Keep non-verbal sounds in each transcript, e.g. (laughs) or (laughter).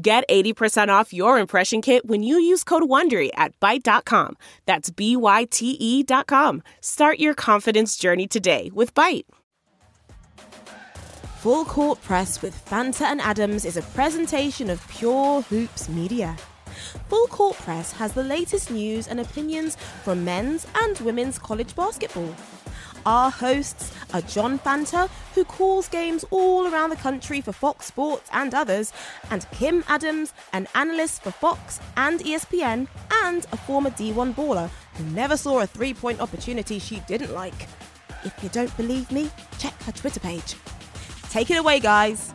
Get 80% off your impression kit when you use code WONDERY at Byte.com. That's B-Y-T-E dot com. Start your confidence journey today with Byte. Full Court Press with Fanta and Adams is a presentation of Pure Hoops Media. Full Court Press has the latest news and opinions from men's and women's college basketball. Our hosts are John Fanta, who calls games all around the country for Fox Sports and others, and Kim Adams, an analyst for Fox and ESPN, and a former D1 baller who never saw a three point opportunity she didn't like. If you don't believe me, check her Twitter page. Take it away, guys.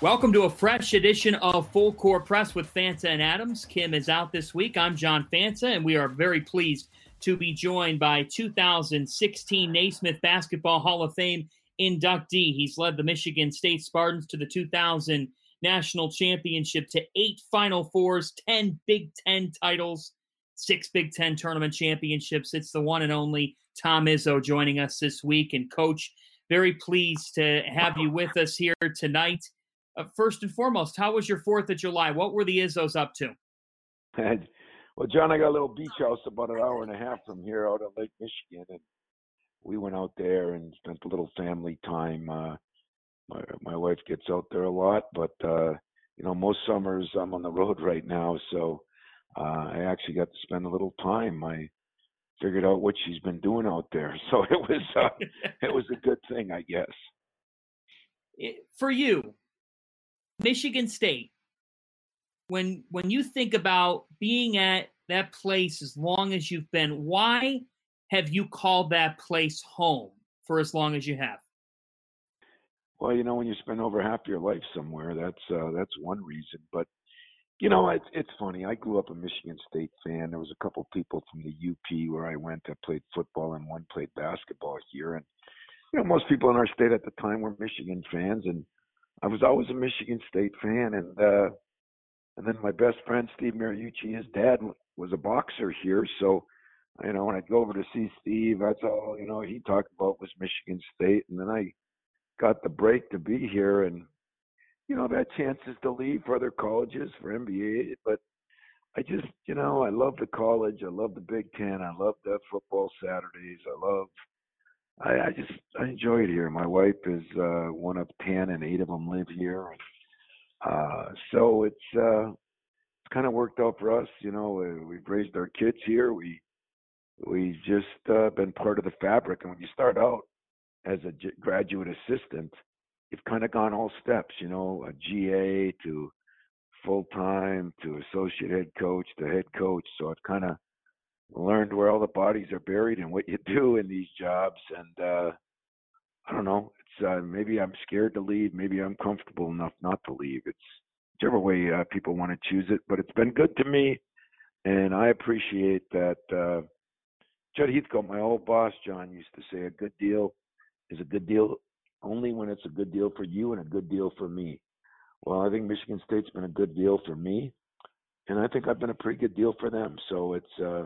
Welcome to a fresh edition of Full Court Press with Fanta and Adams. Kim is out this week. I'm John Fanta, and we are very pleased to be joined by 2016 Naismith Basketball Hall of Fame inductee. He's led the Michigan State Spartans to the 2000 National Championship, to eight Final Fours, 10 Big Ten titles, six Big Ten tournament championships. It's the one and only Tom Izzo joining us this week. And, Coach, very pleased to have you with us here tonight. Uh, first and foremost, how was your Fourth of July? What were the Izzos up to? (laughs) well, John, I got a little beach house about an hour and a half from here out on Lake Michigan, and we went out there and spent a little family time. Uh, my my wife gets out there a lot, but uh, you know, most summers I'm on the road (laughs) right now, so uh, I actually got to spend a little time. I figured out what she's been doing out there, (laughs) so it was uh, it was a good thing, I guess. (laughs) For you, Michigan State, when when you think about being at that place as long as you've been, why have you called that place home for as long as you have? Well, you know, when you spend over half your life somewhere, that's uh, that's one reason. But you know, it's it's funny. I grew up a Michigan State fan. There was a couple people from the UP where I went that played football, and one played basketball here. And you know, most people in our state at the time were Michigan fans, and I was always a Michigan State fan, and uh, and then my best friend Steve Mariucci, his dad was a boxer here, so you know when I'd go over to see Steve, that's all you know he talked about was Michigan State, and then I got the break to be here, and you know I've had chances to leave for other colleges for NBA, but I just you know I love the college, I love the Big Ten, I love the football Saturdays, I love I, I just I enjoy it here. My wife is uh, one of ten, and eight of them live here. Uh, so it's uh, it's kind of worked out for us. You know, we've raised our kids here. We we've just uh, been part of the fabric. And when you start out as a g- graduate assistant, you've kind of gone all steps. You know, a GA to full time to associate head coach to head coach. So I've kind of learned where all the bodies are buried and what you (laughs) do in these jobs. And uh, I don't know. Uh, maybe I'm scared to leave. Maybe I'm comfortable enough not to leave. It's whichever way uh, people want to choose it. But it's been good to me, and I appreciate that. Uh, Judd Heathcote, my old boss, John, used to say a good deal is a good deal only when it's a good deal for you and a good deal for me. Well, I think Michigan State's been a good deal for me, and I think I've been a pretty good deal for them. So it's uh,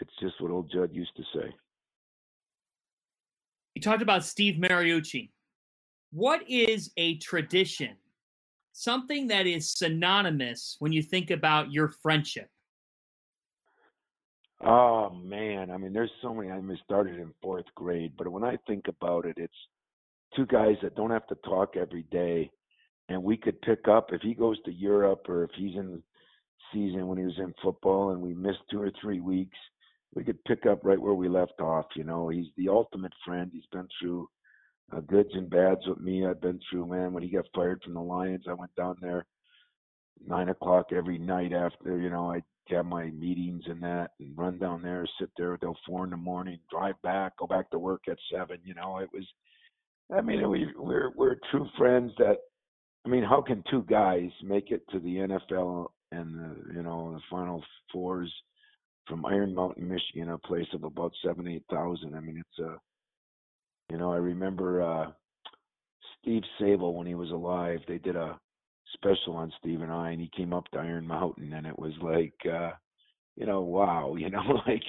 it's just what old Judd used to say. You talked about Steve Mariucci. What is a tradition? Something that is synonymous when you think about your friendship. Oh man, I mean, there's so many. I mean, started in fourth grade, but when I think about it, it's two guys that don't have to talk every day, and we could pick up if he goes to Europe or if he's in season when he was in football, and we missed two or three weeks we could pick up right where we left off. You know, he's the ultimate friend. He's been through uh, goods and bads with me. I've been through, man. When he got fired from the Lions, I went down there nine o'clock every night after. You know, I have my meetings and that, and run down there, sit there till four in the morning, drive back, go back to work at seven. You know, it was. I mean, we we're we're true friends that I mean, how can two guys make it to the NFL and the you know the Final Fours from Iron Mountain, Michigan, a place of about seven eight thousand? I mean, it's a you know I remember uh, Steve Sabol when he was alive. They did a special on Steve and I, and he came up to Iron Mountain, and it was like uh, you know wow, (laughs) you know like.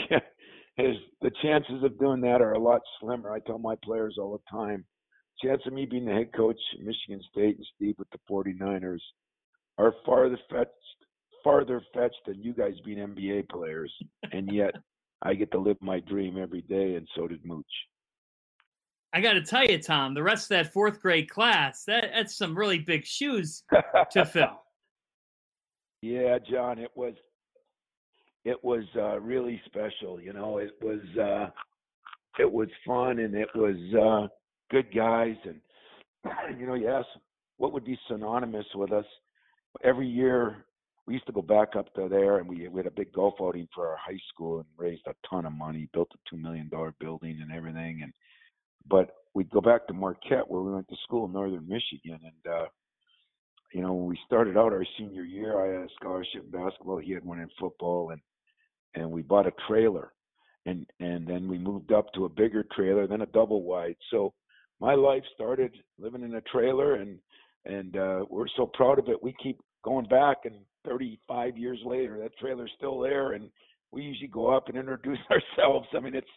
his the chances of doing that are a lot slimmer. I tell my players all the time chance of me being the head coach at Michigan State and Steve with the 49ers are farther fetched farther fetched than you guys being NBA players. And yet I get to live my dream every day and so did Mooch. I got to tell you, Tom, the rest of that fourth grade class, that, that's some really big shoes to (laughs) fill. Yeah, John, it was it was uh, really special. You know, it was uh, it was fun and it was uh, good guys, and (clears throat) you know, you ask what would be synonymous with us. Every year, we used to go back up to there, and we, we had a big golf outing for our high school, and raised a ton of money, built a two million dollar building and everything. And but we'd go back to Marquette, where we went to school in northern Michigan, and uh, you know, when we started out our senior year, I had a scholarship in basketball. He had one in football, and and we bought a trailer, and and then we moved up to a bigger trailer, then a double wide. So my life started living in a trailer and and uh we're so proud of it we keep going back and 35 years later that trailer's still there and we usually go up and introduce (laughs) ourselves. I mean it's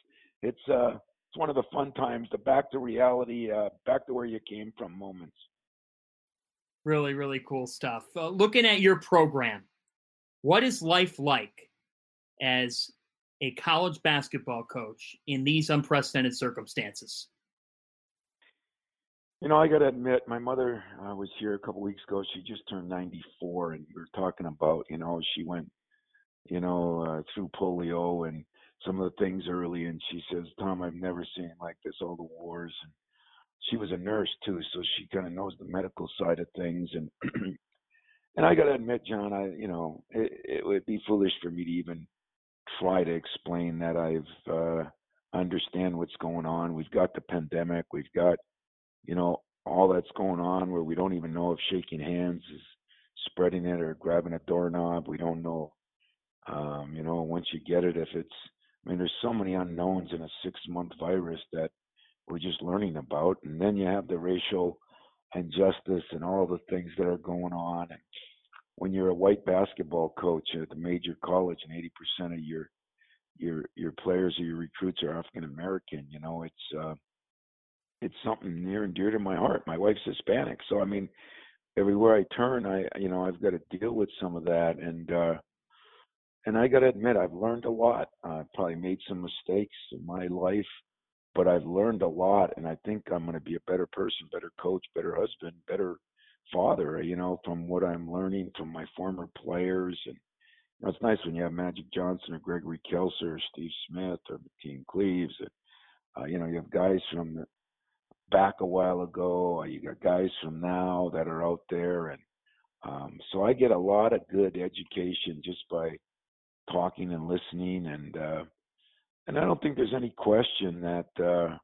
it's uh it's one of the fun times the back to reality uh back to where you came from moments. Really really cool stuff. Uh, looking at your program what is life like as a college basketball coach in these unprecedented circumstances you know, I got to admit, my mother uh, was here a couple weeks ago. She just turned 94, and we were talking about, you know, she went, you know, uh, through polio and some of the things early. And she says, Tom, I've never seen like this, all the wars. And she was a nurse too, so she kind of knows the medical side of things. And (clears throat) and I got to admit, John, I, you know, it, it would be foolish for me to even try to explain that I've uh, understand what's going on. We've got the pandemic. We've got you know, all that's going on where we don't even know if shaking hands is spreading it or grabbing a doorknob. We don't know. Um, you know, once you get it, if it's, I mean, there's so many unknowns in a six month virus that we're just learning about. And then you have the racial injustice and all the things that are going on. And when you're a white basketball coach at the major college and 80% of your, your, your players or your recruits are African American, you know, it's, uh, it's something near and dear to my heart. My wife's Hispanic, so I mean, everywhere I turn, I you know I've got to deal with some of that, and uh, and I got to admit I've learned a lot. I've probably made some mistakes in my life, but I've learned a lot, and I think I'm going to be a better person, better coach, better husband, better father. You know, from what I'm learning from my former players, and you know, it's nice when you have Magic Johnson or Gregory Kelser or Steve Smith or Mateen Cleaves. And, uh, you know, you have guys from the back a while ago. You got guys from now that are out there, and um, so I get a lot of good education just by talking and listening, and uh, and I don't think there's any question that uh,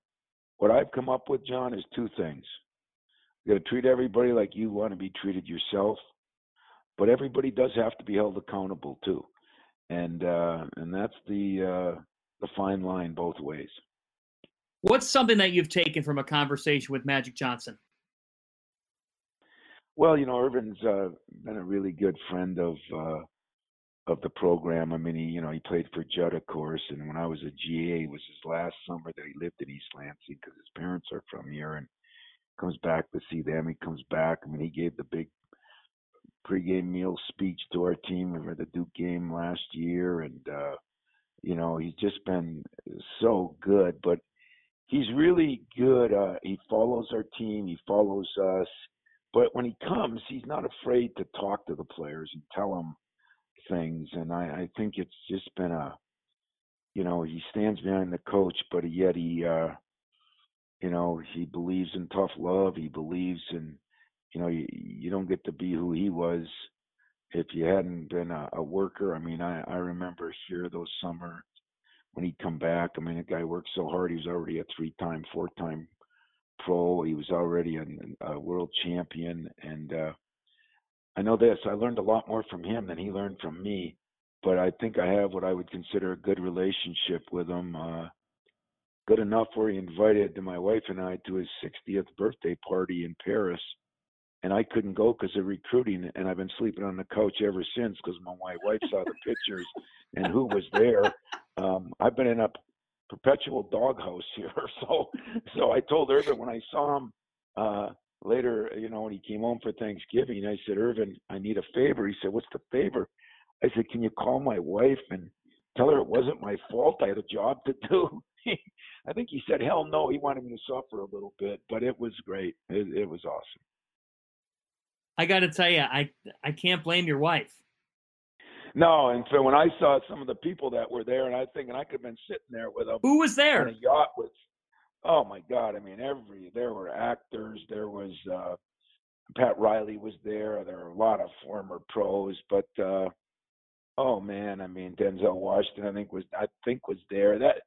what I've come up with, John, is two things. You got to treat everybody like you want to be treated yourself, but everybody does have to be held accountable too, and uh, and that's the uh, the fine line both ways. What's something that you've taken from a conversation with Magic Johnson? Well, you know, Earvin's uh, been a really good friend of uh, of the program. I mean, he, you know, he played for Judd, of course, and when I was a GA, it was his last summer that he lived in East Lansing because his parents are from here, and comes back to see them. He comes back. I mean, he gave the big pregame meal speech to our team for the Duke game last year, and uh, you know, he's just been so good. But he's really good. Uh, he follows our team. He follows us. But when he comes, he's not afraid to talk to the players and tell them things. And I, I think it's just been a, you know, he stands behind the coach, but yet he, uh, you know, he believes in tough love. He believes in, you know, you, you don't get to be who he was if you hadn't been a, a worker. I mean, I, I remember here those summer when he'd come back. I mean, the guy worked so hard. He was already a three-time, four-time pro. He was already a, a world champion, and uh, I know this. I learned a lot more from him than he learned from me. But I think I have what I would consider a good relationship with him. Uh, good enough where he invited my wife and I to his 60th birthday party in Paris and I couldn't go because of recruiting, and I've been sleeping on the couch ever since because my wife saw the pictures and who was there. Um, I've been in a perpetual doghouse here, (laughs) so so I told Earvin when I saw him uh, later, you know, when he came home for Thanksgiving, I said, Earvin, I need a favor. He said, What's the favor? I said, Can you call my wife and tell her it wasn't my fault? I had a job to do. (laughs) I think he said, Hell no. He wanted me to suffer a little bit, but it was great. It, it was awesome. I got to tell you, I I can't blame your wife. No, and so when I saw some of the people that were there, and I thinking I could have been sitting there with them. Who was there? On a yacht with. Oh my God! I mean, every there were actors. There was uh Pat Riley was there. There were a lot of former pros, but uh oh man, I mean Denzel Washington, I think was I think was there. That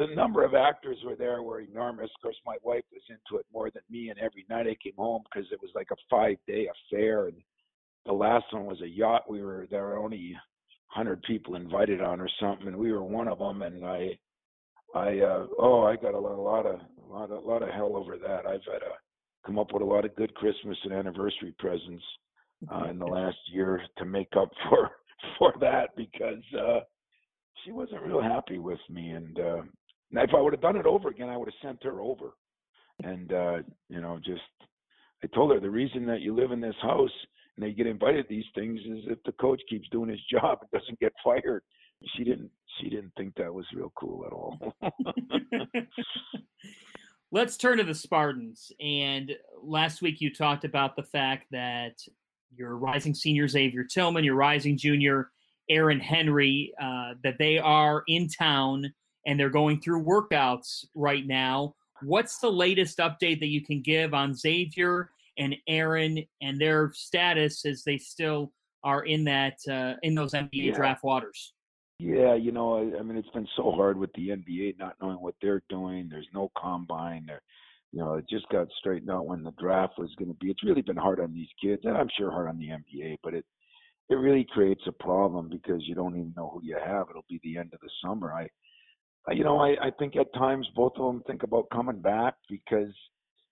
the number of actors were there were enormous. Of course, my wife was into it more than me, and every night I came home because it was like a five day affair. And the last one was a yacht. We were there were only hundred people invited on or something, and we were one of them. And I, I uh, oh, I got a lot, a lot of, a lot, of, a lot of hell over that. I've had to come up with a lot of good Christmas and anniversary presents uh, in the (laughs) last year to make up for (laughs) for that because. uh she wasn't real happy with me and uh if I would have done it over again, I would have sent her over. And uh, you know, just I told her the reason that you live in this house and they get invited these things is if the coach keeps doing his (laughs) job and doesn't get fired. She didn't she didn't think that was real cool at all. (laughs) Let's turn to the Spartans. And last week you talked about the fact that your rising senior Xavier Tillman, your rising junior Aaron Henry, uh, that they are in town and they're going through workouts right now. What's the latest update that you can give on Xavier and Aaron and their status as they still are in that uh, in those NBA yeah. draft waters? Yeah, you know, I, I mean, it's been so hard with the NBA not knowing what they're doing. There's no combine. There, you know, it just got straightened out when the draft was going to be. It's really been hard on these kids, and I'm sure hard on the NBA. But it it really creates a problem because you don't even know who you have. It'll be the end of the summer. I you know, I, I think at times both of them think about coming back because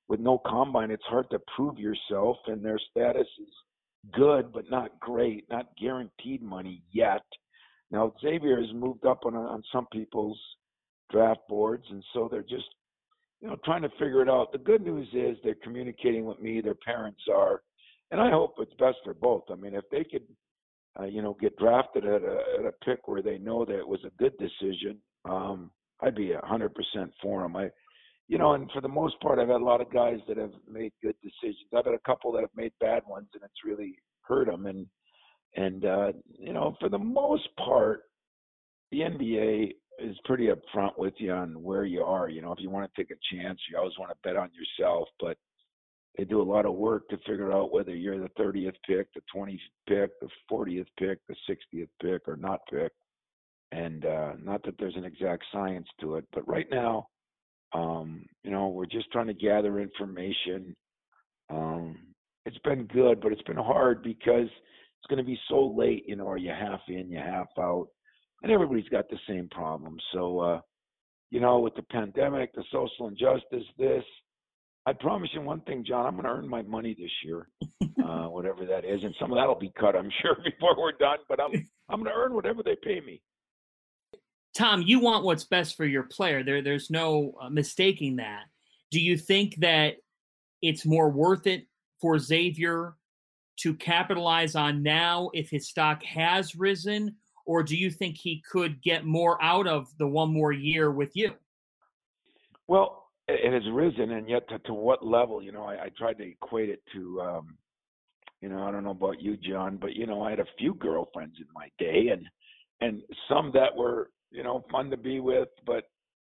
with no combine, it's hard to prove yourself, and their status is good but not great, not guaranteed money yet. Now Xavier has moved up on on some people's draft boards, and so they're just you know trying to figure it out. The good news is they're communicating with me. Their parents are, and I hope it's best for both. I mean, if they could, uh, you know, get drafted at a at a pick where they know that it was a good decision, um, I'd be a hundred percent for him. I, you know, and for the most part, I've had a lot of guys that have made good decisions. I've had a couple that have made bad ones, and it's really hurt them. And and uh, you know, for the most part, the NBA is pretty upfront with you on where you are. You know, if you want to take a chance, you always want to bet on yourself, but they do a lot of work to figure out whether you're the 30th pick, the 20th pick, the 40th pick, the 60th pick, or not pick and uh, not that there's an exact science to it, but right now, um, you know, we're just trying to gather information. Um, it's been good, but it's been hard because it's going to be so late. You know, are you half in, you half out, and everybody's got the same problem. So, uh, you know, with the pandemic, the social injustice, this. I promise you one thing, John. I'm going to earn my money this year, (laughs) uh, whatever that is, and some of that'll be cut, I'm (laughs) sure, before we're done. But I'm I'm going to earn whatever they pay me. Tom, you want what's best for your player. There, there's no uh, mistaking that. Do you think that it's more worth it for Xavier to capitalize on now if his stock has risen, or do you think he could get more out of the one more year with you? Well, it has risen, and yet to, to what level? You know, I, I tried to equate it to, um, you know, I don't know about you, John, but you know, I had a few girlfriends in my day, and and some that were you know, fun to be with, but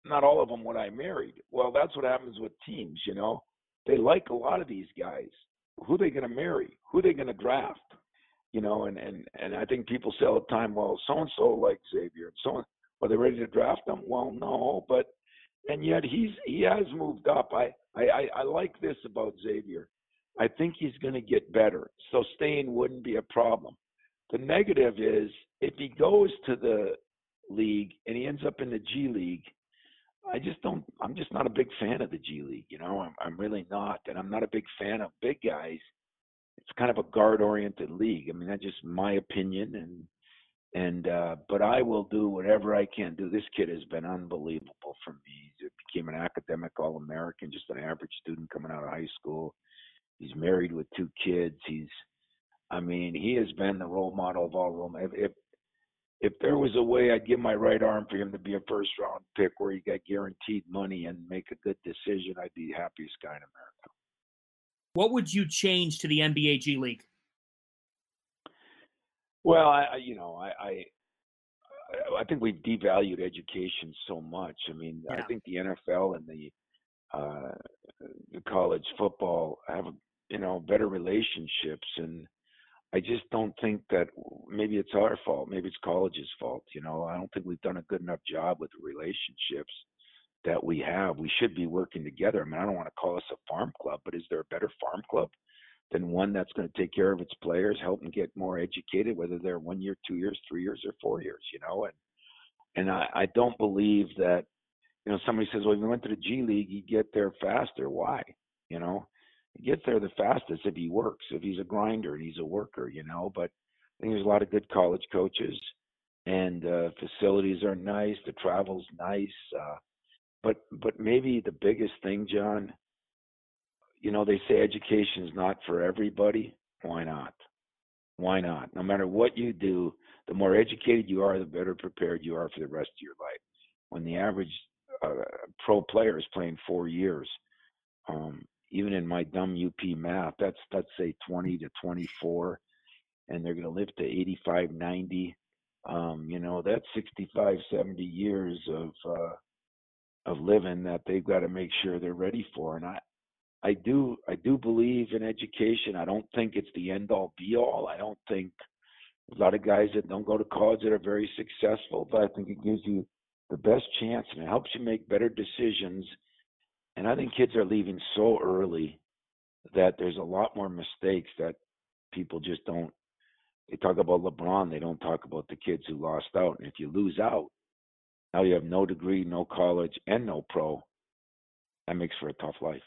not all of them would I married. Well, that's what happens with teams, you know. They like a lot of these guys. Who they going to marry? Who they going to draft? You know, and and and I think people say all the time, well, so and so like Xavier. So are they ready to draft him? Well, no, but and yet he's he has moved up. I I, I, I like this about Xavier. I think he's going to get better, so staying wouldn't be a problem. The negative is if he goes to the league and he ends up in the G League, I just don't. I'm just not a big fan of the G League. You know, I'm, I'm really not, and I'm not a big fan of big guys. It's kind of a guard-oriented league. I mean, that's just my opinion, and and uh, but I will do whatever I can do. This kid has been unbelievable for me. He became an academic All-American, just an average student coming out of high school. He's married with two kids. He's, I mean, he has been the role model of all role. If, if if there was a way, I'd give my right arm for him to be a first round pick where he got guaranteed money and make a good decision. I'd be happiest guy in America. What would you change to the NBA G League? Well, I, you know, I, I, I think we've devalued education so much. I mean, yeah. I think the NFL and the, uh, the college football have, you know, better relationships, and I just don't think that maybe it's our fault. Maybe it's college's fault. You know, I don't think we've done a good enough job with the relationships that we have. We should be working together. I mean, I don't want to call us a farm club, but is there a better farm club than one that's going to take care of its players, help them get more educated, whether they're one year, two years, three years, or four years, you know? And and I, I don't believe that, you know, somebody says, well, if you went to the G League, you get there faster. Why? You know, he gets there the fastest if he works, if he's a grinder and he's a worker, you know. But I think there's a lot of good college coaches, and uh, facilities are nice. The travel's nice. Uh, but but maybe the biggest thing, John, you know, they say education is not for everybody. Why not? Why not? No matter what you do, the more educated you are, the better prepared you are for the rest of your life. When the average uh, pro player is playing four years, um, even in my dumb UP math, that's let's say 20 to 24, and they're going to live to 85, 90. Um, you know, that's 65, 70 years of uh, of living that they've got to make sure they're ready for. And I, I do I do believe in education. I don't think it's the end all be all. I don't think a lot of guys that don't go to college that are very successful, but I think it gives you the best chance and it helps you make better decisions. And I think kids are leaving so early that there's a lot more mistakes that people just don't they talk about LeBron, they don't talk about the kids who lost out. And if you lose out, now you have no degree, no college, and no pro. That makes for a tough life.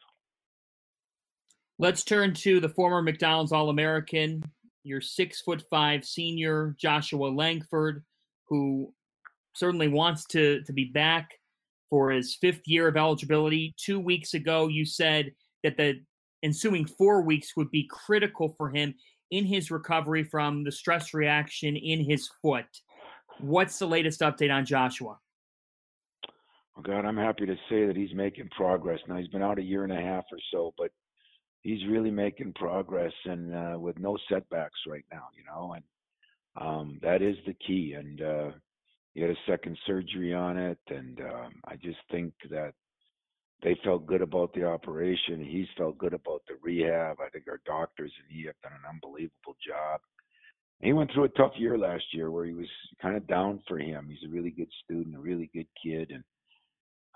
Let's turn to the former McDonald's All American, your six foot five senior Joshua Langford, who certainly wants to, to be back for his fifth year of eligibility. Two weeks ago, you said that the ensuing four weeks would be critical for him in his recovery from the stress reaction in his foot. What's the latest update on Joshua? Well, God, I'm happy to say that he's making progress. Now, he's been out a year and a half or so, but he's really making progress and uh, with no setbacks right now, you know, and um, that is the key. And uh, he had a second surgery on it, and um, I just think that they felt good about the operation. He's felt good about the rehab. I think our doctors and he have done an unbelievable job. He went through a tough year last year where he was kind of down for him. He's a really good student, a really good kid, and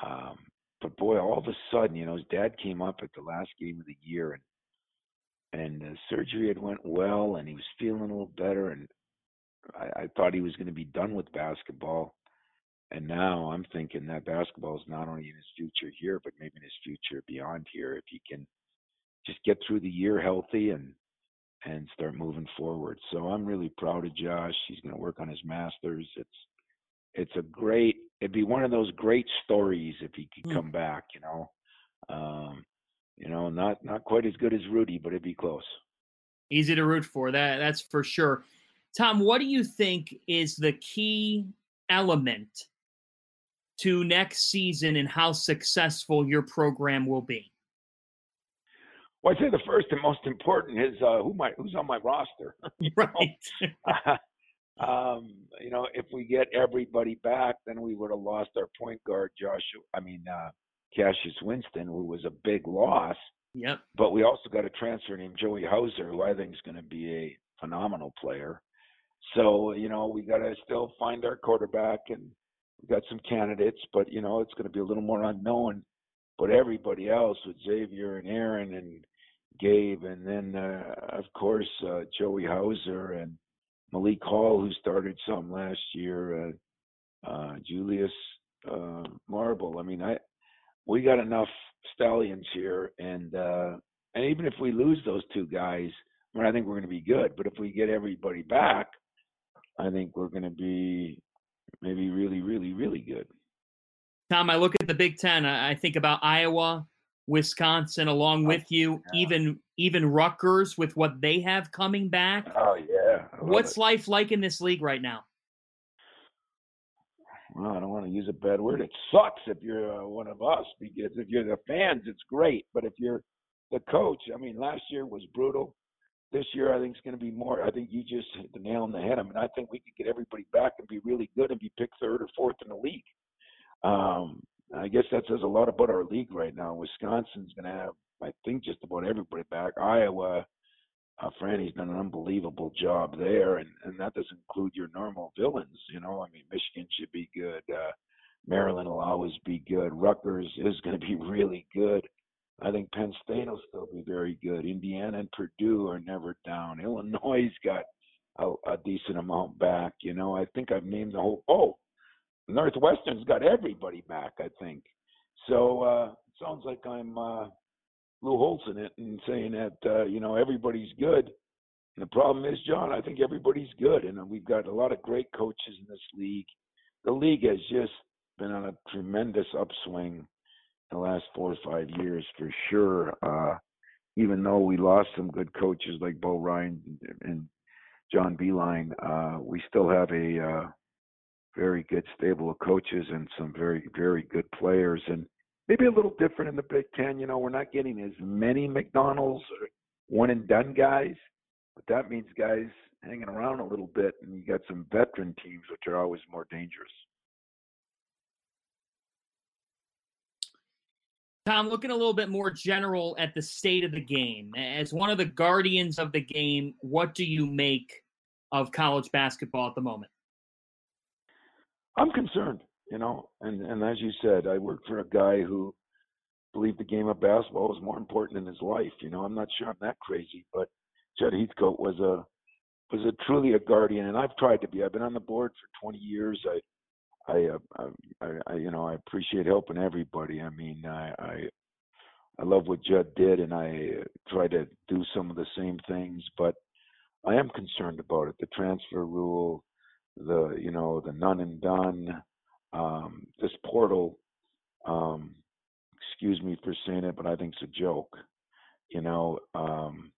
um, but boy, all of a sudden, you know, his dad came up at the last game of the year, and and the surgery had went well, and he was feeling a little better, and I, I thought he was going to be done with basketball. And now I'm thinking that basketball is not only in his future here, but maybe in his future beyond here, if he can just get through the year healthy and and start moving forward. So I'm really proud of Josh. He's going to work on his masters. It's it's a great it'd be one of those great stories if he could mm. come back you know um you know not not quite as good as rudy but it'd be close easy to root for that that's for sure tom what do you think is the key element to next season and how successful your program will be well, I'd say the first and most important is uh, who my who's on my roster. (laughs) (laughs) right. (laughs) Um, you know, if we get everybody back, then we would have lost our point guard, Joshua. I mean, uh, Cassius Winston, who was a big loss. Yep. But we also got a transfer named Joey Hauser, who I think is going to be a phenomenal player. So you know, we got to still find our quarterback, and we got some candidates, but you know, it's going to be a little more unknown but everybody else with Xavier and Aaron and Gabe, and then uh, of course uh, Joey Hauser and Malik Hall, who started some last year, uh, uh, Julius uh, Marble. I mean, I we got enough stallions here, and uh, and even if we lose those two guys, I, mean, I think we're going to be good. But if we get everybody back, I think we're going to be maybe really, really, really good. Tom, I look at the Big Ten. I think about Iowa, Wisconsin, along with you, yeah. even even Rutgers with what they have coming back. Oh yeah. What's it. life like in this league right now? Well, I don't want to use a bad word. It sucks if you're uh, one of us because if you're the fans, it's great. But if you're the coach, I mean, last year was brutal. This year, I think it's going to be more. I think you just hit the nail on the head. I mean, I think we could get everybody back and be really good and be picked third or fourth in the league. Um, I guess that says a lot about our league right now. Wisconsin's going to have, I think, just about everybody back. Iowa, uh, Franny's done an unbelievable job there, and and that doesn't include your normal villains. You know, I mean, Michigan should be good. Uh, Maryland will always be good. Rutgers is going to be (laughs) really good. I think Penn State will still be very good. Indiana and Purdue are never down. (laughs) Illinois got a, a decent amount back. You know, I think I've named the whole. Oh, Northwestern's got everybody back, I think. So uh sounds like I'm uh Lou Holtz in it and saying that uh, you know, everybody's good. And the problem is, John, I think everybody's good and we've got a lot of great coaches in this league. The league has just been on a tremendous upswing in the last four or five years for sure. Uh even though we lost some good coaches like Bo Ryan and John Beilein, uh, we still have a uh, very good stable of coaches and some very very good players and maybe a little different in the Big Ten. You know, we're not getting as many McDonald's or one and done guys, but that means guys hanging around a little bit, and you got some veteran teams which are always more dangerous. Tom, looking a little bit more general at the state of the game, as one of the guardians of the game, what do you make of college basketball at the moment? I'm concerned, you know, and and as you said, I work for a guy who believed the game of basketball was more important in his life. You know, I'm not sure I'm that crazy, but Judd Heathcote was a was a truly a guardian, and I've tried to be. I've been on the board for 20 years. I I, uh, I, I, you know, I appreciate helping everybody. I mean, I, I, I love what Judd did, and I try to do some of the same things. But I am concerned about it. The transfer rule, the you know the none and done, um, this portal. Um, excuse me for saying it, but I think it's a joke. You know, um,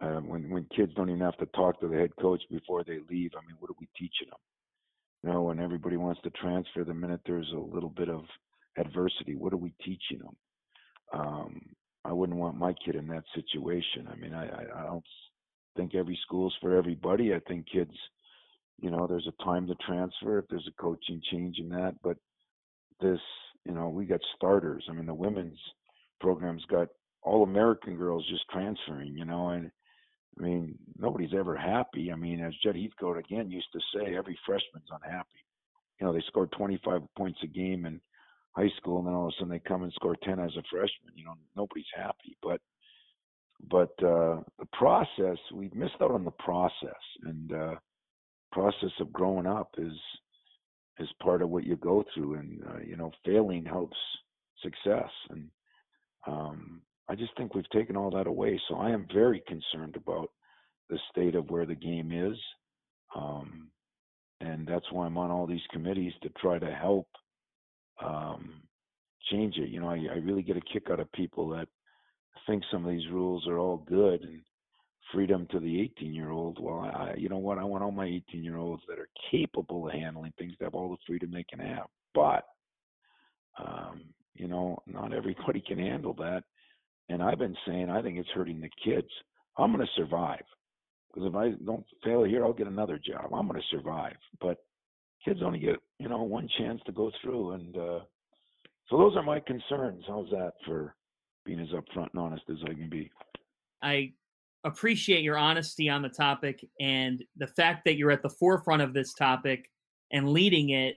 uh, when when kids don't even have to talk to the head coach before they leave. I mean, what are we teaching them? You know, when everybody wants to transfer the minute there's a little bit of adversity, what are we teaching them? Um, I wouldn't want my kid in that situation. I mean, I, I, I don't think every school's for everybody. I think kids you know, there's a time to transfer if there's a coaching change in that. But this, you know, we got starters. I mean, the women's program's got all American girls just transferring, you know, and I mean, nobody's ever happy. I mean, as Judd Heathcote again used to say, every freshman's unhappy. You know, they scored 25 points a game in high school, and then all of a sudden they come and score 10 as a freshman. You know, nobody's happy. But but uh, the process, we've missed out on the process, and uh, process of growing up is is part of what you go through, and uh, you know, failing helps success. And um, I just think we've taken all that away. So I am very concerned about the state of where the game is, um, and that's why I'm on all these committees to try to help um, change it. You know, I, I really get a kick out of people that think some of these rules are all good and freedom to the 18 year old. Well, I, you know what? I want all my 18 year olds that are capable of handling things to have all the freedom they can have. But, um, you know, not everybody (laughs) can handle that. And I've been saying I think it's hurting the kids. I'm going to survive because if I don't fail here, I'll get another job. I'm going to survive. But kids only get, you know, one chance to go through. And uh, so those are my concerns. How's that for being as upfront and honest as I can be? I appreciate your honesty on the topic and the fact that you're at the forefront of this topic and leading it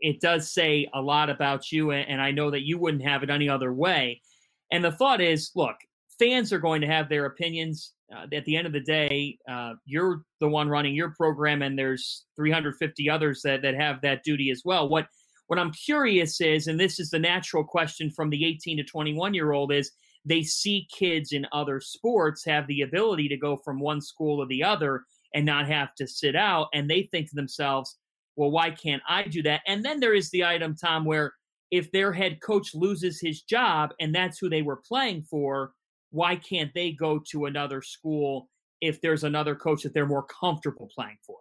it does say a lot about you, and I know that you wouldn't have it any other way. And the thought is, look, fans are going to have their opinions. Uh, at the end of the day, uh, you're the one running your program, and there's 350 others that, that have that duty as well. What what I'm curious is, and this is the natural question from the 18 to 21 year old, is they see kids in other sports have the ability to go from one school to the other and not have to sit out, and they think to themselves, well, why can't I do that? And then there is the item, Tom, where if their head coach loses his job and that's who they were playing for, why can't they go to another school if there's another coach that they're more comfortable playing for?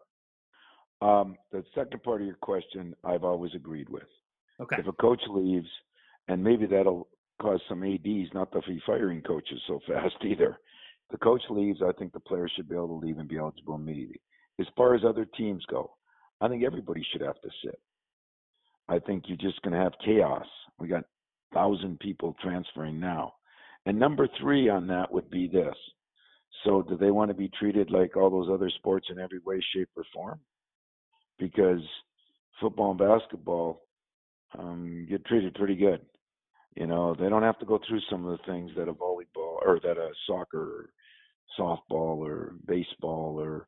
Um, the second part of your question, I've always agreed with. Okay. If a coach leaves, and maybe that'll cause some ads not to be firing coaches so (laughs) fast either. The coach leaves, I think the players should be able to leave and be eligible immediately. As far as other teams go, I think everybody should have to sit. I think you're just going to have chaos. We got thousand people transferring now, and number three on that would be this. So, do they want to be treated like all those other sports in every way, shape, or form? Because football and basketball um, get treated pretty good. You know, they don't have to go through some of the things that a volleyball or that a soccer, or softball, or baseball or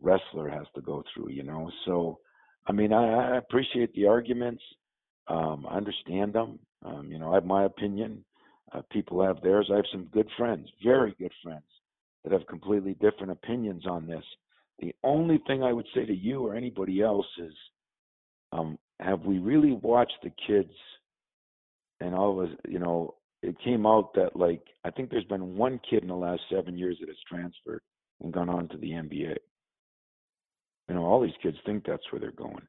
wrestler has to go through, you know. So, I mean, I, I appreciate the arguments. Um, I understand them. Um, you know, I have my opinion. Uh, people have theirs. I have some good friends, very good friends, that have completely different opinions on this. The only thing I would say to you or anybody else is, um, have we really watched the kids? And all of us, you know, it came out that like I think there's been one kid in the last seven years that has transferred and gone on to the NBA. You know, all these kids think that's where they're going.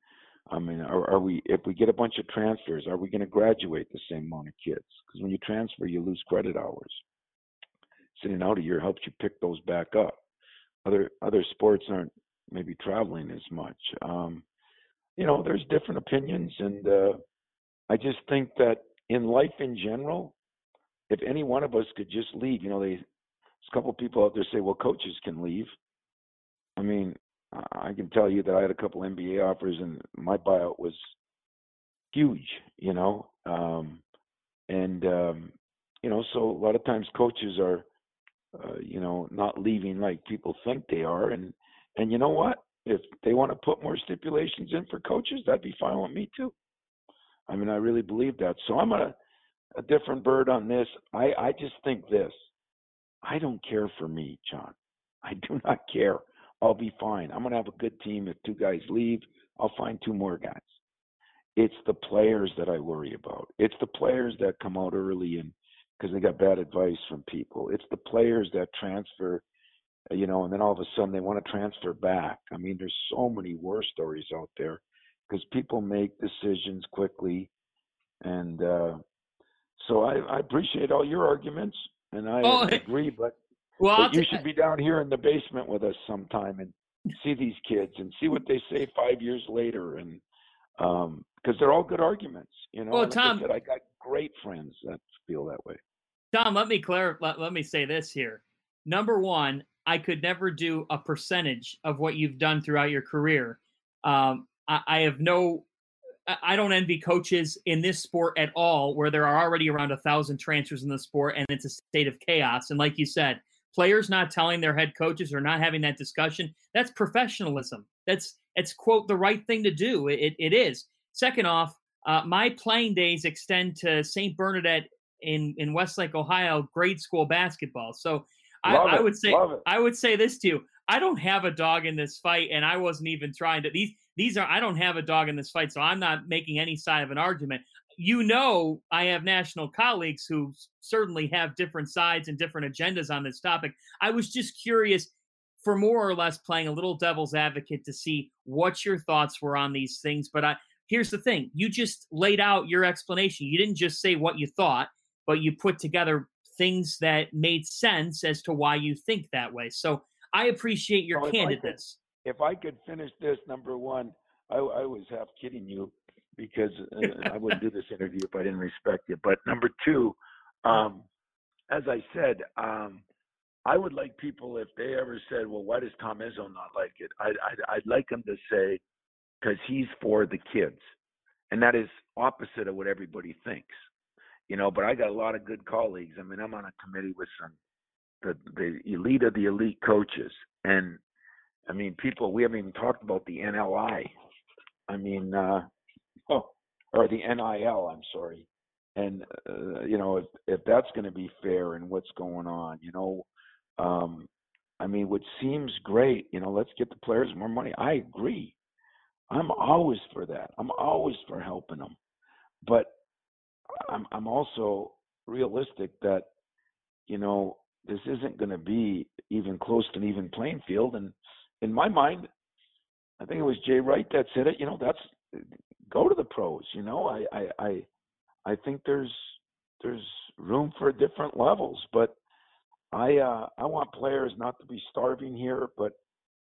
I mean, are, are we? If we get a bunch of transfers, are we going to graduate the same amount of kids? Because when you transfer, you lose credit hours. Sitting out a year helps you pick those back up. Other other sports aren't maybe traveling as much. Um, you know, there's different opinions, and uh, I just think that in life in general, if any one of us could just leave, you know, they, there's a couple people out there say, well, coaches can leave. I mean, I can tell you that I had a couple NBA offers, and my buyout was huge. You know, um, and um, you know, so a lot of times coaches are, uh, you know, not leaving like people think they are, and and you know what? If they want to put more stipulations in for coaches, that'd be fine with me too. I mean, I really believe that. So I'm a a different bird on this. I I just think this. I don't care for me, John. I do not care. I'll be fine. I'm going to have a good team. If two guys leave, I'll find two more guys. It's the players that I worry about. It's the players that come out early and because they got bad advice from people. It's the players that transfer, you know, and then all of a sudden they want to transfer back. I mean, there's so many war stories out there because people make decisions quickly, and uh, so I, I appreciate all your arguments, and I oh, (laughs) agree. But well, but you should be down here in the basement with us sometime and see these kids and see what they say five years later, and um, because they're all good arguments, you know. Well, Tom, I, said, I got great friends that feel that way. Tom, let me clarify. Let, let me say this here. Number one, I could never do a percentage of what you've done throughout your career. Um, I, I have no I don't envy coaches in this sport at all, where there are already around a thousand transfers in the sport and it's a state of chaos. And like you said, players not telling their head coaches or not having that discussion, that's professionalism. That's it's quote the right thing to do. It, it is. Second off, uh, my playing days extend to St. Bernadette in in Westlake, Ohio, grade school basketball. So I, I, would say I would say this to you. I don't have a dog in this fight, and I wasn't even trying to these these are I don't have a dog in this fight, so I'm not making any side of an argument you know, I have national colleagues who certainly have different sides and different agendas on this topic. I was just curious for more or less playing a little devil's advocate to see what your thoughts were on these things. But I, here's the thing you just laid out your explanation. You didn't just say what you thought, but you put together things that made sense as to why you think that way. So I appreciate your well, candidness. If I, could, if I could finish this, number one, I, I was half kidding you because uh, (laughs) I wouldn't do this interview if I didn't respect you. But number two, um, as I said, um, I would like people if they ever said, "Well, why does Tom Izzo not like it?" I'd, I'd, I'd like them to say, "Because he's for the kids." and that is opposite of what everybody thinks. You know, but I got a lot of good colleagues. I mean, I'm on a committee with some the the elite of the elite coaches, and I mean, people. We haven't even talked about the NLI. I mean, uh, (laughs) or the NIL. I'm sorry. And uh, you know, if if that's going to be fair and what's going on, you know, um, I mean, what seems great, you know, let's get the players more money. I agree. I'm always for that. I'm always for helping them. But I'm I'm also realistic that you know this isn't going to be even close to an even playing field. And in my mind, I think it was Jay Wright that said it. You know, that's go to the pros. You know, I I I, I think there's there's room for different levels, but I uh, I want players not to be starving here, but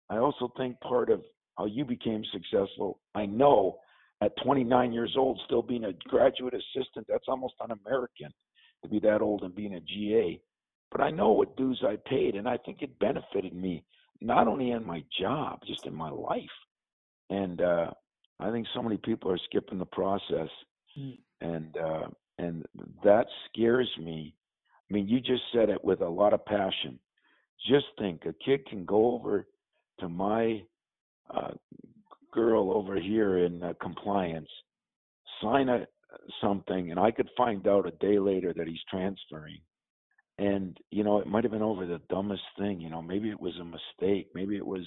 I also think part of how you became successful. I know at 29 years old, still being a graduate assistant, that's almost un-American to be that old and being a GA. But I know what dues I paid, and I think it benefited me not only in my job, just in my life. And uh, I think so many people are skipping the process, mm. and uh, and that scares me. I mean, you just said it with a lot of passion. Just think, a kid can go over to my uh, girl over here in uh, compliance, sign a something, and I could find out a day later that he's transferring. And you know, it might have been over the dumbest thing. You know, maybe it was a mistake. Maybe it was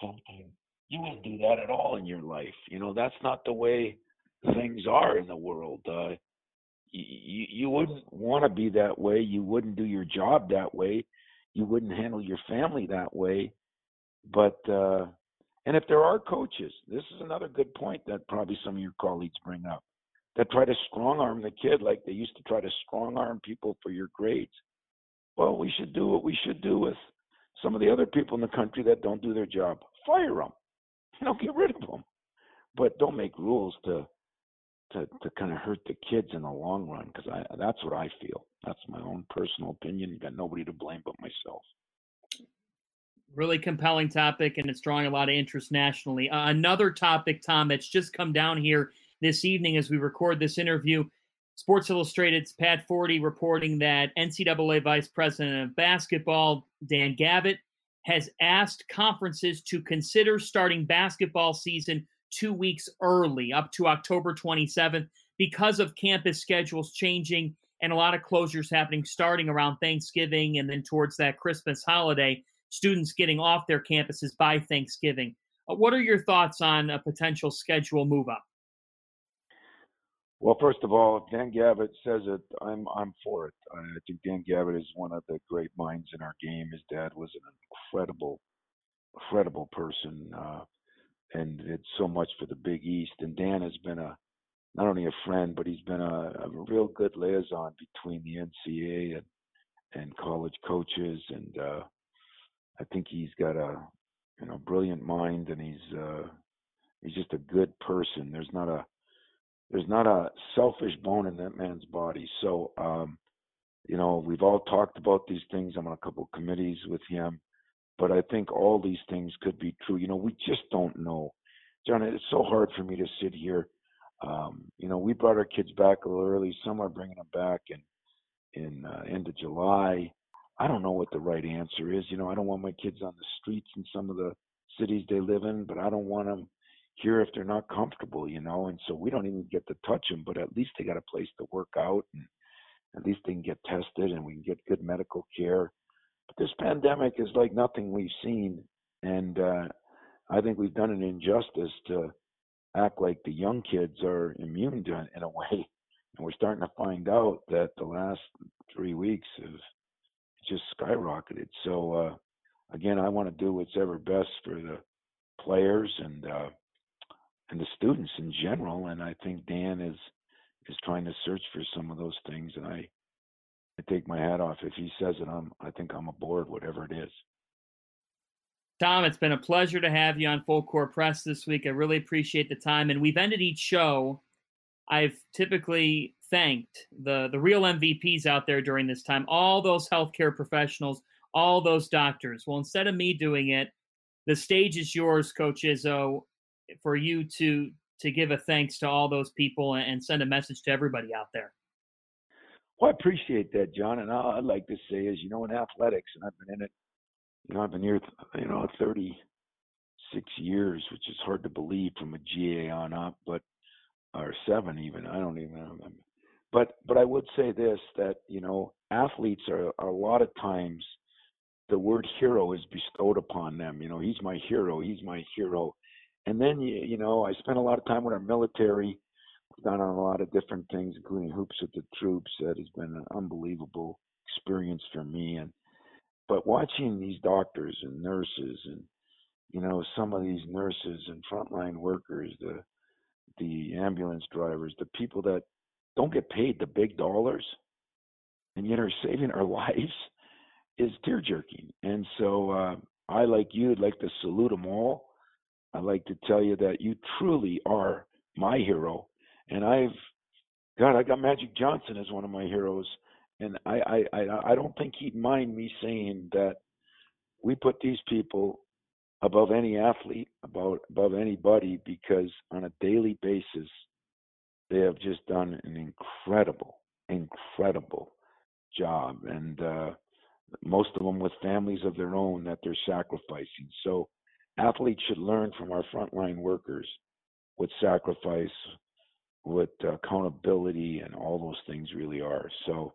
something you wouldn't do that at all in your life. You know, that's not the way things are in the world. Uh, you, you wouldn't want to be that way. You wouldn't do your job that way. You wouldn't handle your family that way. But uh, and if there are coaches, this is another good point that probably some of your colleagues bring up that try to strong arm the kid like they used to try to strong arm people for your grades. Well, we should do what we should do with some of the other people in the country that don't do their job. Fire them (laughs) you know, get rid of them. But don't make rules to to to kind of hurt the kids in the long run because I that's what I feel. That's my own personal opinion. You Got nobody to blame but myself. Really compelling topic, and it's drawing a lot of interest nationally. Uh, another topic, Tom, that's just come down here this evening as we record this interview. Sports Illustrated's Pat Forde reporting that NCAA Vice President of Basketball Dan Gavitt has asked conferences to consider starting basketball season two weeks early, up to October 27th, because of campus schedules changing and a lot of closures happening starting around Thanksgiving and then towards that Christmas holiday. Students getting off their campuses by Thanksgiving. Uh, what are your thoughts on a potential schedule move up? Well, first of all, if Dan Gavitt says it, I'm I'm for it. I think Dan Gavitt is one of the great minds in our game. His dad was an incredible, incredible person, uh, and did so much for the Big East. And Dan has been a not only a friend, but he's been a, a real good liaison between the NCAA and and college coaches. And uh, I think he's got a you know brilliant mind, and he's uh, he's just a good person. There's not a there's not a selfish bone in that man's body. So, um, you know, we've all talked about these things. I'm on a couple of committees with him, but I think all these things could be true. You know, we just don't know. John, it's so hard for me to sit here. Um, you know, we brought our kids back a little early. Some are bringing them back in in uh, end of July. I don't know what the right answer is. You know, I don't want my kids on the streets in some of the cities they live in, but I don't want them here if they're not comfortable, you know, and so we don't even get to touch them, but at least they got a place to work out and at least they can get tested and we can get good medical care. But this pandemic is like nothing we've seen. And uh, I think we've done an injustice to act like the young kids are immune to it in a way. (laughs) And we're starting to find out that the last three weeks have just skyrocketed. So, uh, again, I want to do what's ever best for the players and uh, and the students in general. And I think Dan is is trying to search for some of those things. And I I take my hat off if he says it. I'm I think I'm aboard whatever it is. Tom, it's been a pleasure to have you on Full Court Press this week. I really appreciate the time. And we've ended each show. I've typically thanked the the real MVPs out there during this time, all those healthcare professionals, all those doctors. Well, instead of me doing it, the stage is yours, Coach Izzo for you to to give a thanks to all those people and send a message to everybody out there. Well, I appreciate that, John. And all I'd like to say is, you know, in athletics, and I've been in it, you know, I've been here, you know, 36 years, which is hard to believe from a GA on up, but or seven even. I don't even remember. But but I would say this that you know athletes are, are a lot of times the word hero is bestowed upon them. You know, he's my hero. He's my hero. And then you you know I spent a lot of time with our military. We've done a lot of different things, including hoops with the troops. That has been an unbelievable experience for me. And but watching these doctors and nurses and you know some of these nurses and frontline workers, the the ambulance drivers, the people that don't get paid the big dollars and yet are saving our (laughs) lives is tear jerking. And so uh, I, like you, would like to salute them all. I'd like to tell you that you truly are my hero. And I've, God, I got Magic Johnson as one of my heroes. And I, I, I, I don't think he'd mind me saying that we put these people above any athlete, about above anybody, because on a daily basis, they have just done an incredible, incredible job, and uh, most of them with families of their own that they're sacrificing. So, athletes should learn from our frontline workers what sacrifice, what uh, accountability, and all those things really are. So,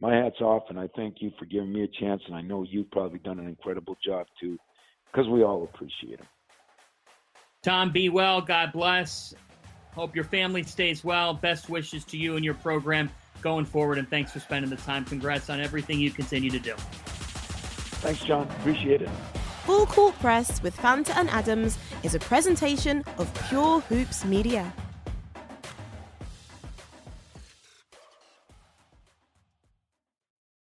my hat's off, and I thank you for giving me a chance. And I know you've probably done an incredible job too because we all appreciate him. Tom, be well. God bless. Hope your family stays well. Best wishes to you and your program going forward. And thanks for spending the time. Congrats on everything you continue to do. Thanks, John. Appreciate it. Full Court Press with Fanta and Adams is a presentation of Pure Hoops Media.